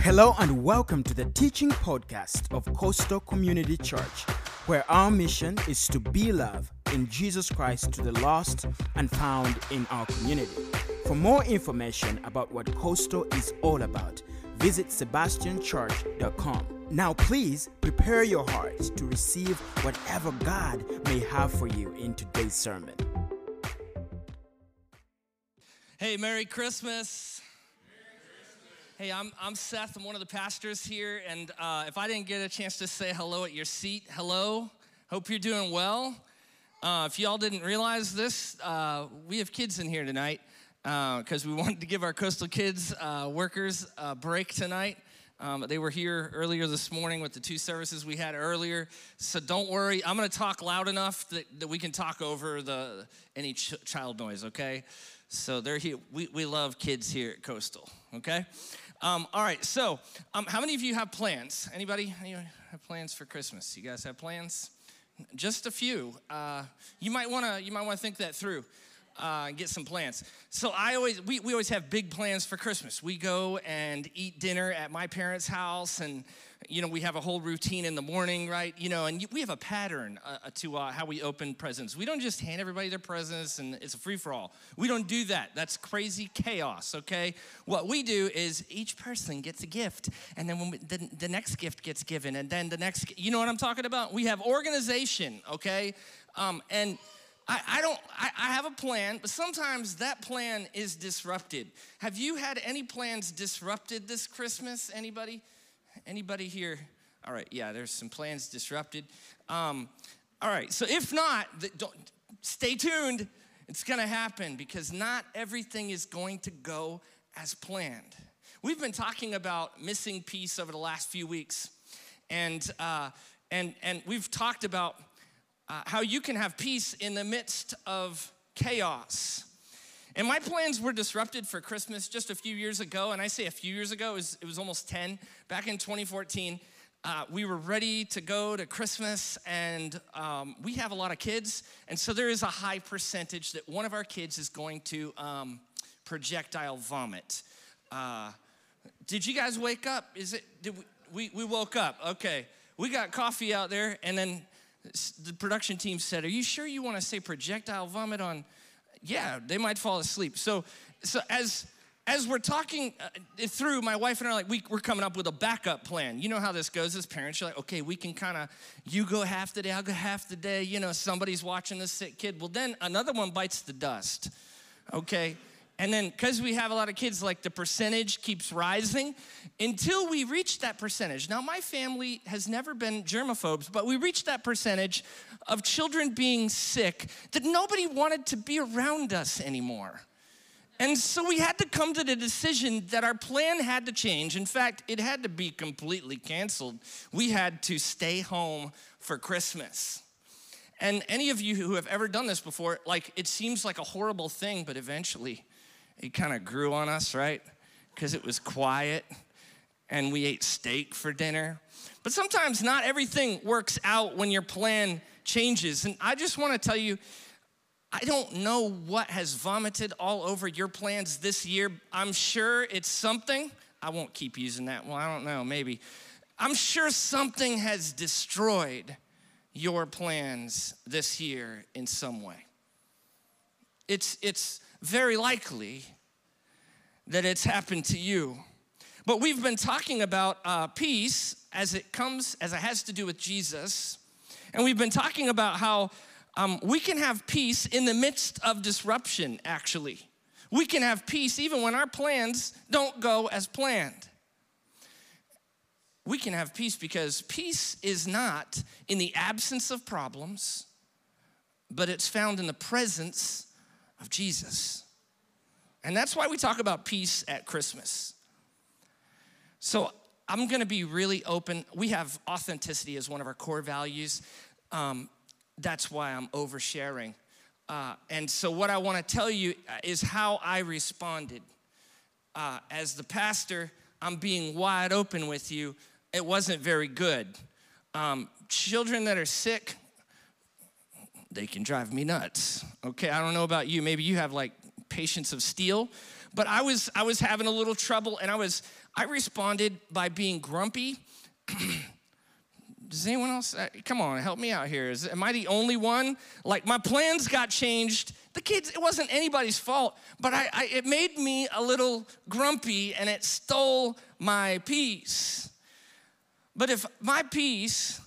Hello and welcome to the teaching podcast of Coastal Community Church, where our mission is to be love in Jesus Christ to the lost and found in our community. For more information about what Coastal is all about, visit sebastianchurch.com. Now, please prepare your heart to receive whatever God may have for you in today's sermon. Hey, Merry Christmas. Hey, I'm, I'm Seth. I'm one of the pastors here. And uh, if I didn't get a chance to say hello at your seat, hello. Hope you're doing well. Uh, if y'all didn't realize this, uh, we have kids in here tonight because we wanted to give our coastal kids uh, workers a break tonight. Um, they were here earlier this morning with the two services we had earlier. So don't worry, I'm going to talk loud enough that, that we can talk over the any ch- child noise, okay? So they're here. We, we love kids here at Coastal, okay? Um, all right, so um, how many of you have plans? Anybody, anybody have plans for Christmas? You guys have plans? Just a few. Uh, you might want to you might want to think that through uh, get some plans. So I always we, we always have big plans for Christmas. We go and eat dinner at my parents' house, and you know we have a whole routine in the morning, right? You know, and we have a pattern uh, to uh, how we open presents. We don't just hand everybody their presents and it's a free for all. We don't do that. That's crazy chaos. Okay, what we do is each person gets a gift, and then when we, the, the next gift gets given, and then the next. You know what I'm talking about? We have organization. Okay, um, and I, I don't, I, I have a plan, but sometimes that plan is disrupted. Have you had any plans disrupted this Christmas? Anybody? Anybody here? All right, yeah, there's some plans disrupted. Um, all right, so if not, don't, stay tuned. It's gonna happen because not everything is going to go as planned. We've been talking about missing peace over the last few weeks, and uh, and and we've talked about uh, how you can have peace in the midst of chaos. And my plans were disrupted for Christmas just a few years ago. And I say a few years ago, it was, it was almost 10. Back in 2014, uh, we were ready to go to Christmas, and um, we have a lot of kids. And so there is a high percentage that one of our kids is going to um, projectile vomit. Uh, did you guys wake up? Is it, did we, we, we woke up, okay. We got coffee out there, and then the production team said, Are you sure you want to say projectile vomit on? Yeah, they might fall asleep. So, so as as we're talking uh, through, my wife and I are like, we, are coming up with a backup plan. You know how this goes as parents. You're like, okay, we can kind of, you go half the day, I'll go half the day. You know, somebody's watching the sick kid. Well, then another one bites the dust, okay? And then, because we have a lot of kids, like the percentage keeps rising until we reach that percentage. Now, my family has never been germaphobes, but we reached that percentage of children being sick that nobody wanted to be around us anymore. And so we had to come to the decision that our plan had to change. In fact, it had to be completely canceled. We had to stay home for Christmas. And any of you who have ever done this before, like it seems like a horrible thing, but eventually, it kind of grew on us, right? Because it was quiet and we ate steak for dinner. But sometimes not everything works out when your plan changes. And I just want to tell you, I don't know what has vomited all over your plans this year. I'm sure it's something. I won't keep using that. Well, I don't know, maybe. I'm sure something has destroyed your plans this year in some way. It's, it's, very likely that it's happened to you. But we've been talking about uh, peace as it comes, as it has to do with Jesus. And we've been talking about how um, we can have peace in the midst of disruption, actually. We can have peace even when our plans don't go as planned. We can have peace because peace is not in the absence of problems, but it's found in the presence of Jesus. And that's why we talk about peace at Christmas. So I'm gonna be really open. We have authenticity as one of our core values. Um, that's why I'm oversharing. Uh, and so, what I wanna tell you is how I responded. Uh, as the pastor, I'm being wide open with you. It wasn't very good. Um, children that are sick, they can drive me nuts. Okay, I don't know about you. Maybe you have like patience of steel, but I was I was having a little trouble and I was I responded by being grumpy. Does anyone else? Uh, come on, help me out here. Is, am I the only one? Like my plans got changed. The kids, it wasn't anybody's fault, but I, I, it made me a little grumpy and it stole my peace. But if my peace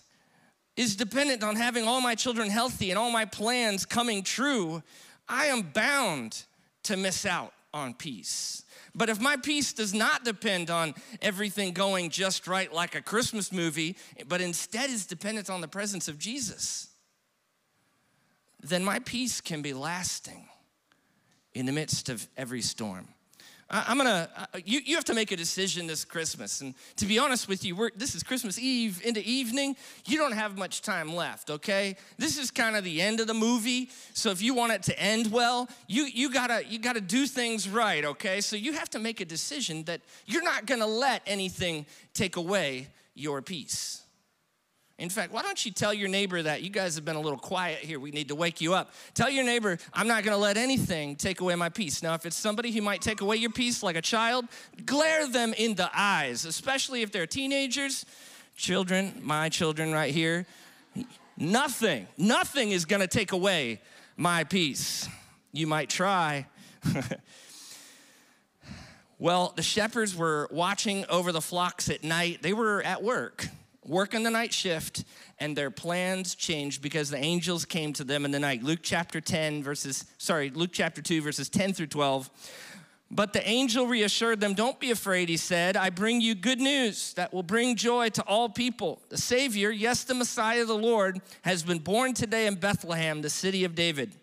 is dependent on having all my children healthy and all my plans coming true, I am bound to miss out on peace. But if my peace does not depend on everything going just right like a Christmas movie, but instead is dependent on the presence of Jesus, then my peace can be lasting in the midst of every storm. I'm gonna, you, you have to make a decision this Christmas. And to be honest with you, this is Christmas Eve into evening. You don't have much time left, okay? This is kind of the end of the movie. So if you want it to end well, you, you, gotta, you gotta do things right, okay? So you have to make a decision that you're not gonna let anything take away your peace. In fact, why don't you tell your neighbor that? You guys have been a little quiet here. We need to wake you up. Tell your neighbor, I'm not going to let anything take away my peace. Now, if it's somebody who might take away your peace, like a child, glare them in the eyes, especially if they're teenagers. Children, my children right here, nothing, nothing is going to take away my peace. You might try. well, the shepherds were watching over the flocks at night, they were at work working the night shift, and their plans changed because the angels came to them in the night. Luke chapter 10, verses, sorry, Luke chapter 2, verses 10 through 12. But the angel reassured them, Don't be afraid, he said. I bring you good news that will bring joy to all people. The Savior, yes, the Messiah, the Lord, has been born today in Bethlehem, the city of David.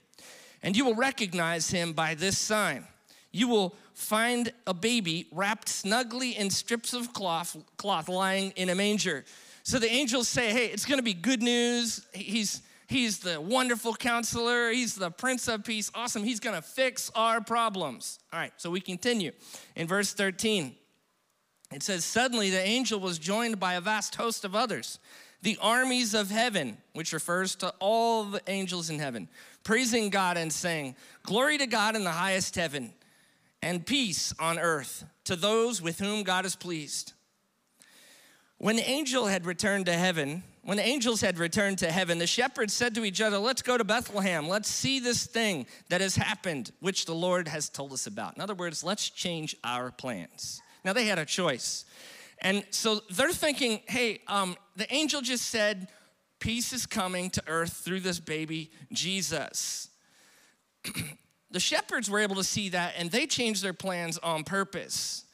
And you will recognize him by this sign. You will find a baby wrapped snugly in strips of cloth, cloth lying in a manger. So the angels say, hey, it's gonna be good news. He's, he's the wonderful counselor, he's the prince of peace. Awesome, he's gonna fix our problems. All right, so we continue. In verse 13, it says, Suddenly the angel was joined by a vast host of others, the armies of heaven, which refers to all the angels in heaven, praising God and saying, Glory to God in the highest heaven, and peace on earth to those with whom God is pleased. When the angel had returned to heaven, when the angels had returned to heaven, the shepherds said to each other, Let's go to Bethlehem. Let's see this thing that has happened, which the Lord has told us about. In other words, let's change our plans. Now, they had a choice. And so they're thinking, Hey, um, the angel just said, Peace is coming to earth through this baby, Jesus. the shepherds were able to see that and they changed their plans on purpose.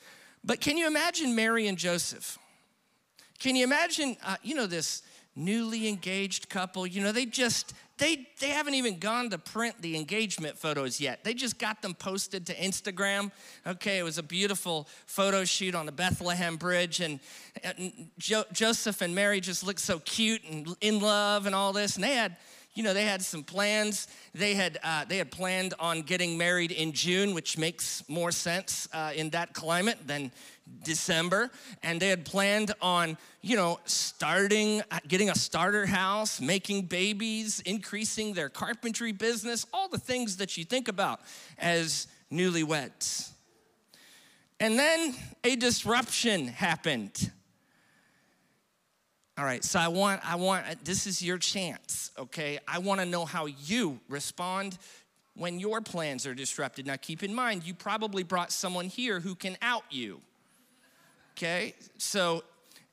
But can you imagine Mary and Joseph? Can you imagine, uh, you know, this newly engaged couple? You know, they just, they, they haven't even gone to print the engagement photos yet. They just got them posted to Instagram. Okay, it was a beautiful photo shoot on the Bethlehem Bridge, and, and jo- Joseph and Mary just looked so cute and in love and all this. And they had, you know, they had some plans. They had uh, they had planned on getting married in June, which makes more sense uh, in that climate than December, and they had planned on, you know, starting, getting a starter house, making babies, increasing their carpentry business, all the things that you think about as newlyweds. And then a disruption happened. All right, so I want, I want, this is your chance, okay? I want to know how you respond when your plans are disrupted. Now, keep in mind, you probably brought someone here who can out you okay? So,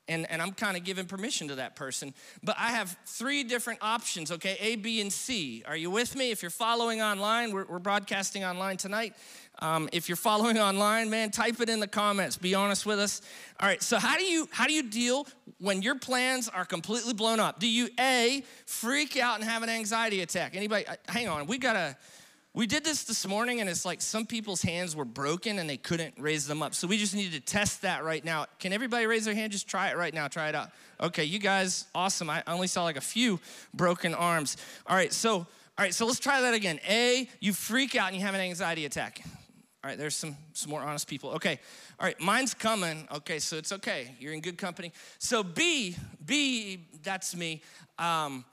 and, and I'm kind of giving permission to that person. But I have three different options, okay? A, B, and C. Are you with me? If you're following online, we're, we're broadcasting online tonight. Um, if you're following online, man, type it in the comments. Be honest with us. All right. So how do you how do you deal when your plans are completely blown up? Do you a freak out and have an anxiety attack? Anybody? Uh, hang on. We gotta we did this this morning, and it's like some people's hands were broken and they couldn't raise them up. So we just need to test that right now. Can everybody raise their hand? Just try it right now. Try it out. Okay, you guys, awesome. I only saw like a few broken arms. All right, so all right, so let's try that again. A, you freak out and you have an anxiety attack. All right, there's some some more honest people. Okay, all right, mine's coming. Okay, so it's okay. You're in good company. So B, B, that's me. Um,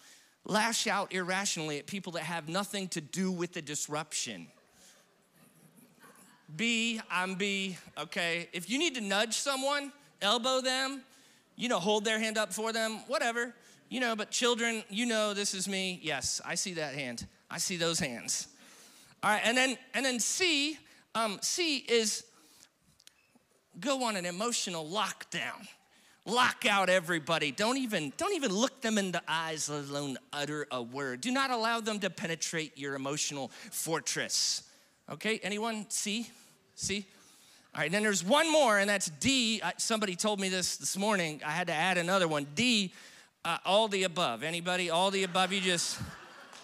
lash out irrationally at people that have nothing to do with the disruption. B, I'm B, okay? If you need to nudge someone, elbow them, you know, hold their hand up for them, whatever, you know, but children, you know this is me. Yes, I see that hand. I see those hands. All right, and then and then C, um, C is go on an emotional lockdown. Lock out everybody. Don't even don't even look them in the eyes, let alone utter a word. Do not allow them to penetrate your emotional fortress. Okay, anyone see? See? All right, then there's one more, and that's D. Somebody told me this this morning. I had to add another one. D, uh, all the above. Anybody? All the above. You just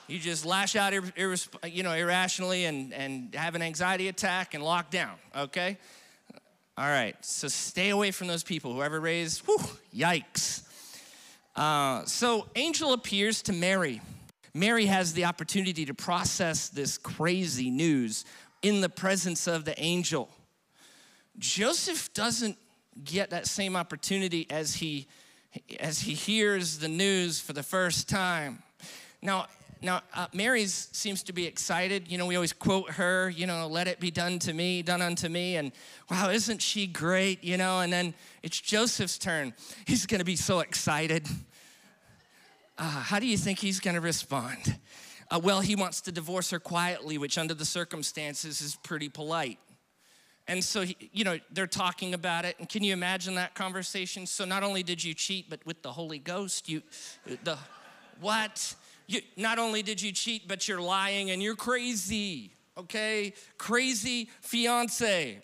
you just lash out, ir- you know, irrationally and and have an anxiety attack and lock down. Okay. All right. So stay away from those people. Whoever raised, whew, yikes. Uh, so angel appears to Mary. Mary has the opportunity to process this crazy news in the presence of the angel. Joseph doesn't get that same opportunity as he as he hears the news for the first time. Now, now uh, Mary seems to be excited. You know, we always quote her, you know, let it be done to me, done unto me. And wow, isn't she great? You know, and then it's Joseph's turn. He's going to be so excited. Uh, how do you think he's going to respond? Uh, well, he wants to divorce her quietly, which under the circumstances is pretty polite. And so, you know, they're talking about it. And can you imagine that conversation? So, not only did you cheat, but with the Holy Ghost, you, the, what? You, not only did you cheat, but you're lying and you're crazy, okay? Crazy fiance.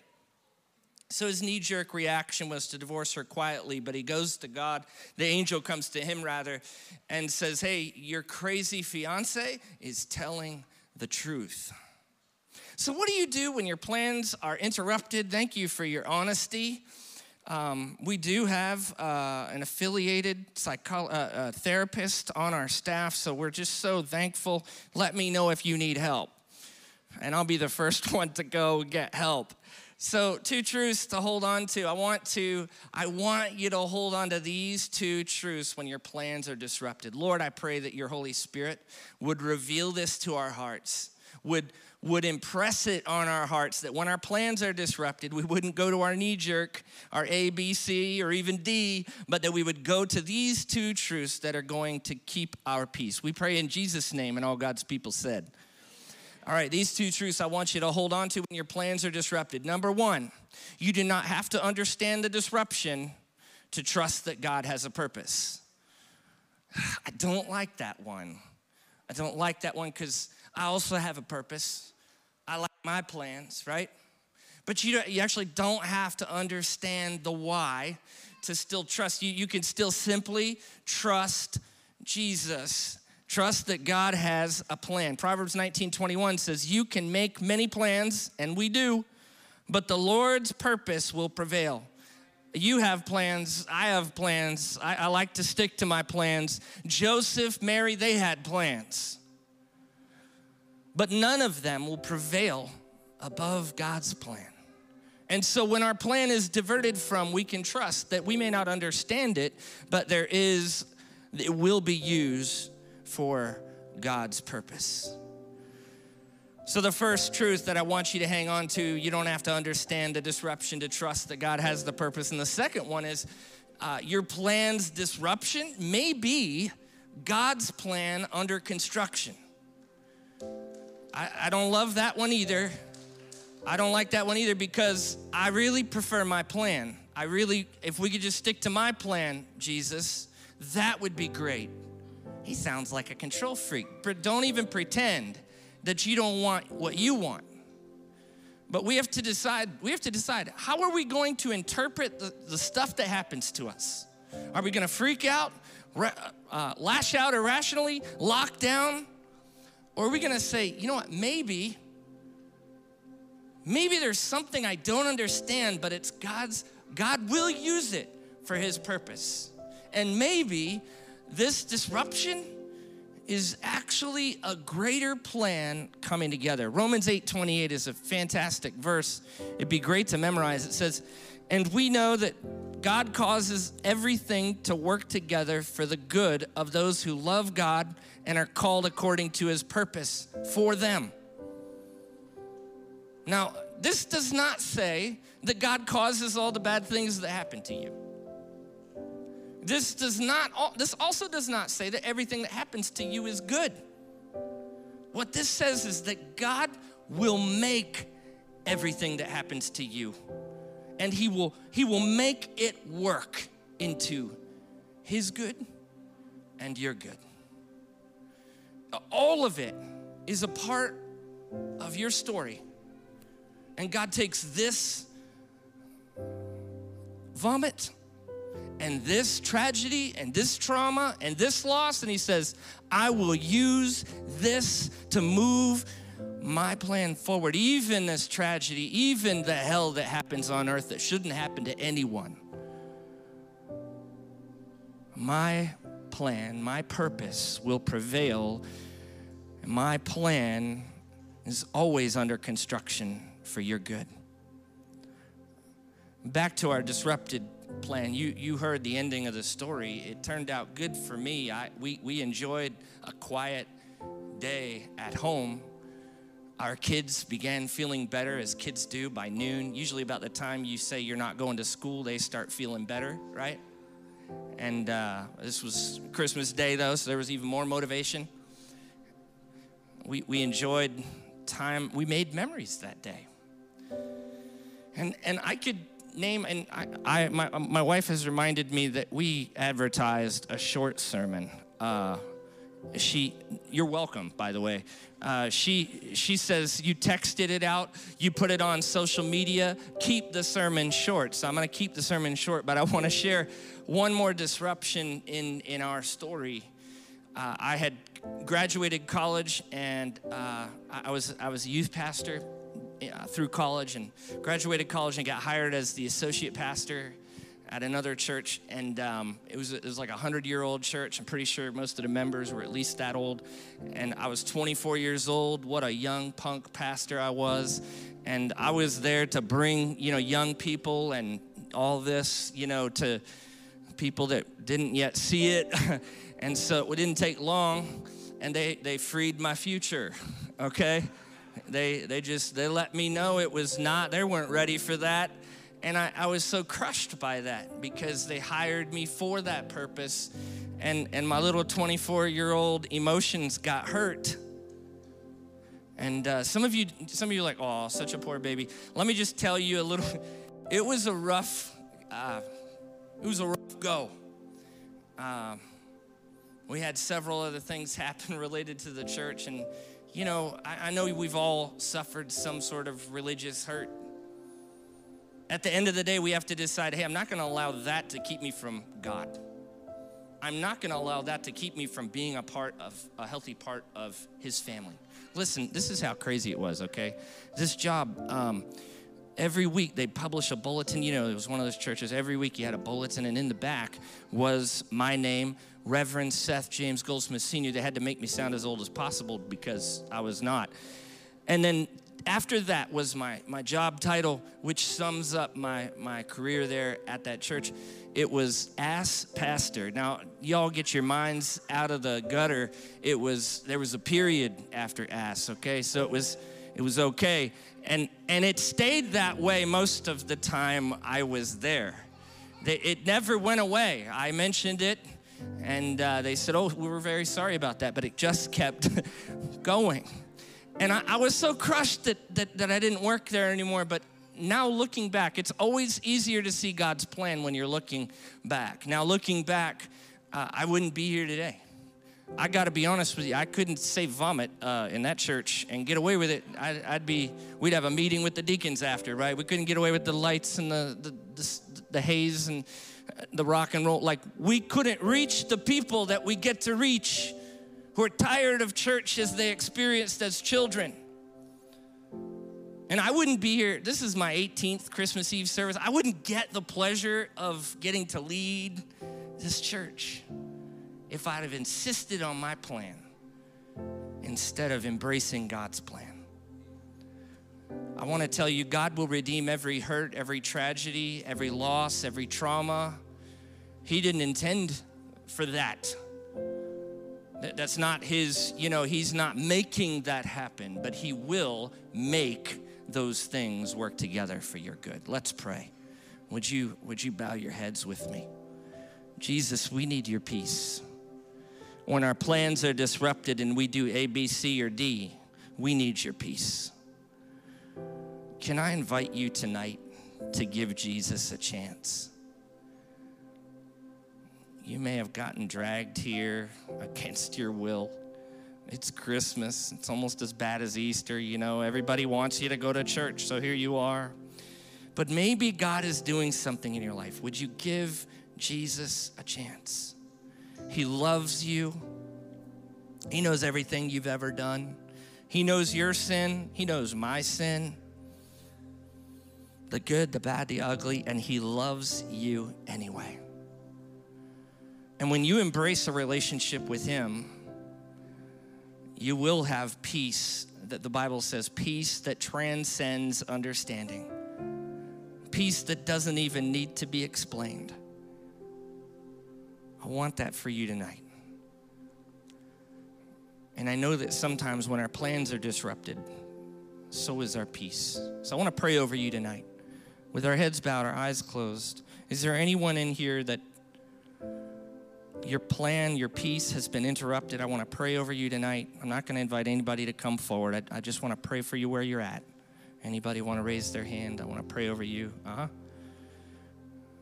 So his knee jerk reaction was to divorce her quietly, but he goes to God. The angel comes to him, rather, and says, Hey, your crazy fiance is telling the truth. So, what do you do when your plans are interrupted? Thank you for your honesty. Um, we do have uh, an affiliated psycho- uh, uh, therapist on our staff, so we're just so thankful. Let me know if you need help, and I'll be the first one to go get help. So, two truths to hold on to. I want to I want you to hold on to these two truths when your plans are disrupted. Lord, I pray that your Holy Spirit would reveal this to our hearts. Would would impress it on our hearts that when our plans are disrupted, we wouldn't go to our knee jerk, our A, B, C, or even D, but that we would go to these two truths that are going to keep our peace. We pray in Jesus' name, and all God's people said. All right, these two truths I want you to hold on to when your plans are disrupted. Number one, you do not have to understand the disruption to trust that God has a purpose. I don't like that one. I don't like that one because I also have a purpose. I like my plans, right? But you, you actually don't have to understand the why to still trust. You, you can still simply trust Jesus. Trust that God has a plan. Proverbs 19 21 says, You can make many plans, and we do, but the Lord's purpose will prevail. You have plans, I have plans. I, I like to stick to my plans. Joseph, Mary, they had plans but none of them will prevail above God's plan. And so when our plan is diverted from, we can trust that we may not understand it, but there is, it will be used for God's purpose. So, the first truth that I want you to hang on to, you don't have to understand the disruption to trust that God has the purpose. And the second one is uh, your plan's disruption may be God's plan under construction. I, I don't love that one either. I don't like that one either because I really prefer my plan. I really, if we could just stick to my plan, Jesus, that would be great. He sounds like a control freak. But don't even pretend that you don't want what you want. But we have to decide, we have to decide how are we going to interpret the, the stuff that happens to us? Are we gonna freak out, uh, lash out irrationally, lock down? Or are we gonna say, you know what, maybe, maybe there's something I don't understand, but it's God's, God will use it for His purpose. And maybe this disruption is actually a greater plan coming together. Romans 8 28 is a fantastic verse. It'd be great to memorize. It says, And we know that God causes everything to work together for the good of those who love God and are called according to his purpose for them. Now, this does not say that God causes all the bad things that happen to you. This does not this also does not say that everything that happens to you is good. What this says is that God will make everything that happens to you and he will he will make it work into his good and your good. All of it is a part of your story. And God takes this vomit and this tragedy and this trauma and this loss, and He says, I will use this to move my plan forward. Even this tragedy, even the hell that happens on earth that shouldn't happen to anyone. My plan, my purpose will prevail. My plan is always under construction for your good. Back to our disrupted plan. You, you heard the ending of the story. It turned out good for me. I, we, we enjoyed a quiet day at home. Our kids began feeling better as kids do by noon. Usually, about the time you say you're not going to school, they start feeling better, right? And uh, this was Christmas Day, though, so there was even more motivation. We, we enjoyed time, we made memories that day. And, and I could name, and I, I my, my wife has reminded me that we advertised a short sermon. Uh, she, you're welcome, by the way. Uh, she, she says, You texted it out, you put it on social media, keep the sermon short. So I'm going to keep the sermon short, but I want to share one more disruption in, in our story. Uh, I had graduated college and uh, I, was, I was a youth pastor uh, through college and graduated college and got hired as the associate pastor at another church. And um, it, was, it was like a 100 year old church. I'm pretty sure most of the members were at least that old. And I was 24 years old. What a young punk pastor I was. And I was there to bring, you know, young people and all this, you know, to people that didn't yet see it. and so it didn't take long. And they, they freed my future, okay? They, they just, they let me know it was not, they weren't ready for that. And I, I was so crushed by that because they hired me for that purpose. And, and my little 24 year old emotions got hurt. And uh, some of you, some of you are like, oh, such a poor baby. Let me just tell you a little. It was a rough, uh, it was a rough go. Uh, we had several other things happen related to the church, and you know, I, I know we've all suffered some sort of religious hurt. At the end of the day, we have to decide hey, I'm not going to allow that to keep me from God. I'm not going to allow that to keep me from being a part of a healthy part of His family. Listen, this is how crazy it was, okay? This job, um, every week they publish a bulletin. You know, it was one of those churches. Every week you had a bulletin, and in the back was my name, Reverend Seth James Goldsmith Sr. They had to make me sound as old as possible because I was not. And then after that was my, my job title, which sums up my, my career there at that church. It was ass pastor. Now, y'all get your minds out of the gutter. It was there was a period after ass, okay? So it was it was okay. And and it stayed that way most of the time I was there. it never went away. I mentioned it and uh, they said, Oh, we were very sorry about that, but it just kept going. And I, I was so crushed that, that, that I didn't work there anymore. But now looking back, it's always easier to see God's plan when you're looking back. Now, looking back, uh, I wouldn't be here today. I got to be honest with you. I couldn't say vomit uh, in that church and get away with it. I'd, I'd, be. We'd have a meeting with the deacons after, right? We couldn't get away with the lights and the the, the, the haze and the rock and roll. Like, we couldn't reach the people that we get to reach who are tired of church as they experienced as children. And I wouldn't be here. This is my 18th Christmas Eve service. I wouldn't get the pleasure of getting to lead this church if I'd have insisted on my plan instead of embracing God's plan. I want to tell you, God will redeem every hurt, every tragedy, every loss, every trauma. He didn't intend for that. That's not his, you know, he's not making that happen, but he will make those things work together for your good. Let's pray. Would you, would you bow your heads with me? Jesus, we need your peace. When our plans are disrupted and we do A, B, C, or D, we need your peace. Can I invite you tonight to give Jesus a chance? You may have gotten dragged here against your will. It's Christmas. It's almost as bad as Easter. You know, everybody wants you to go to church, so here you are. But maybe God is doing something in your life. Would you give Jesus a chance? He loves you, He knows everything you've ever done. He knows your sin, He knows my sin, the good, the bad, the ugly, and He loves you anyway. And when you embrace a relationship with Him, you will have peace that the Bible says peace that transcends understanding, peace that doesn't even need to be explained. I want that for you tonight. And I know that sometimes when our plans are disrupted, so is our peace. So I want to pray over you tonight. With our heads bowed, our eyes closed, is there anyone in here that your plan, your peace has been interrupted. I want to pray over you tonight. I'm not going to invite anybody to come forward. I, I just want to pray for you where you're at. Anybody want to raise their hand? I want to pray over you. Uh huh.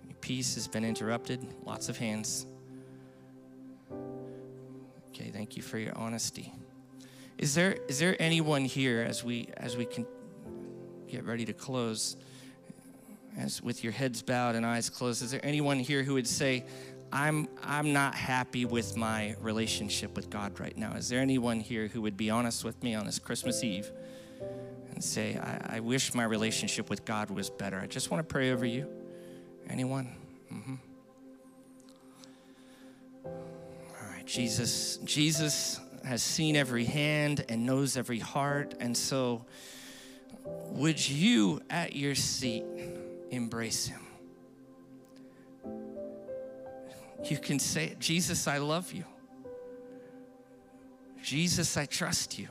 Your peace has been interrupted. Lots of hands. Okay, thank you for your honesty. Is there is there anyone here as we as we can get ready to close? As with your heads bowed and eyes closed, is there anyone here who would say, I'm, I'm not happy with my relationship with God right now. Is there anyone here who would be honest with me on this Christmas Eve and say, I, I wish my relationship with God was better? I just want to pray over you. Anyone? Mm-hmm. All right, Jesus, Jesus has seen every hand and knows every heart. And so, would you at your seat embrace him? You can say, Jesus, I love you. Jesus, I trust you.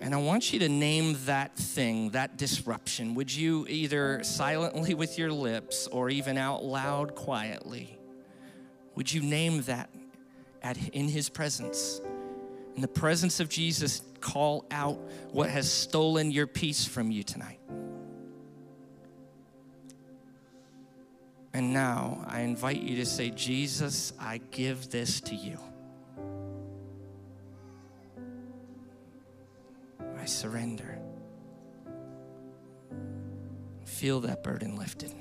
And I want you to name that thing, that disruption. Would you either silently with your lips or even out loud quietly? Would you name that at, in His presence? In the presence of Jesus, call out what has stolen your peace from you tonight. And now I invite you to say, Jesus, I give this to you. I surrender. Feel that burden lifted.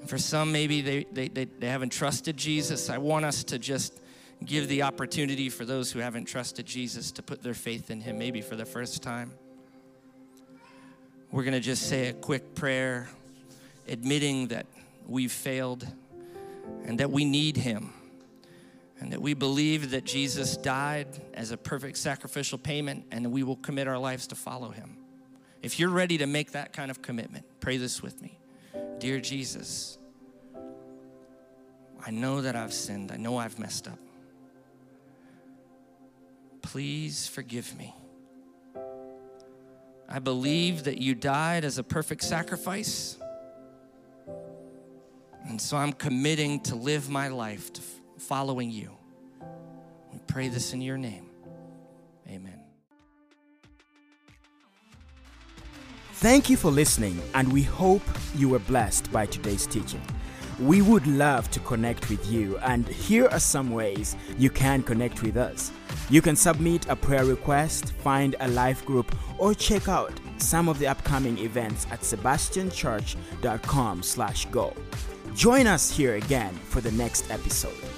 And for some, maybe they, they, they, they haven't trusted Jesus. I want us to just give the opportunity for those who haven't trusted Jesus to put their faith in Him, maybe for the first time. We're going to just say a quick prayer, admitting that we've failed and that we need Him and that we believe that Jesus died as a perfect sacrificial payment and we will commit our lives to follow Him. If you're ready to make that kind of commitment, pray this with me. Dear Jesus, I know that I've sinned, I know I've messed up. Please forgive me. I believe that you died as a perfect sacrifice and so I'm committing to live my life to following you. We pray this in your name. Amen. Thank you for listening, and we hope you were blessed by today's teaching. We would love to connect with you, and here are some ways you can connect with us. You can submit a prayer request, find a life group, or check out some of the upcoming events at sebastianchurch.com/go. Join us here again for the next episode.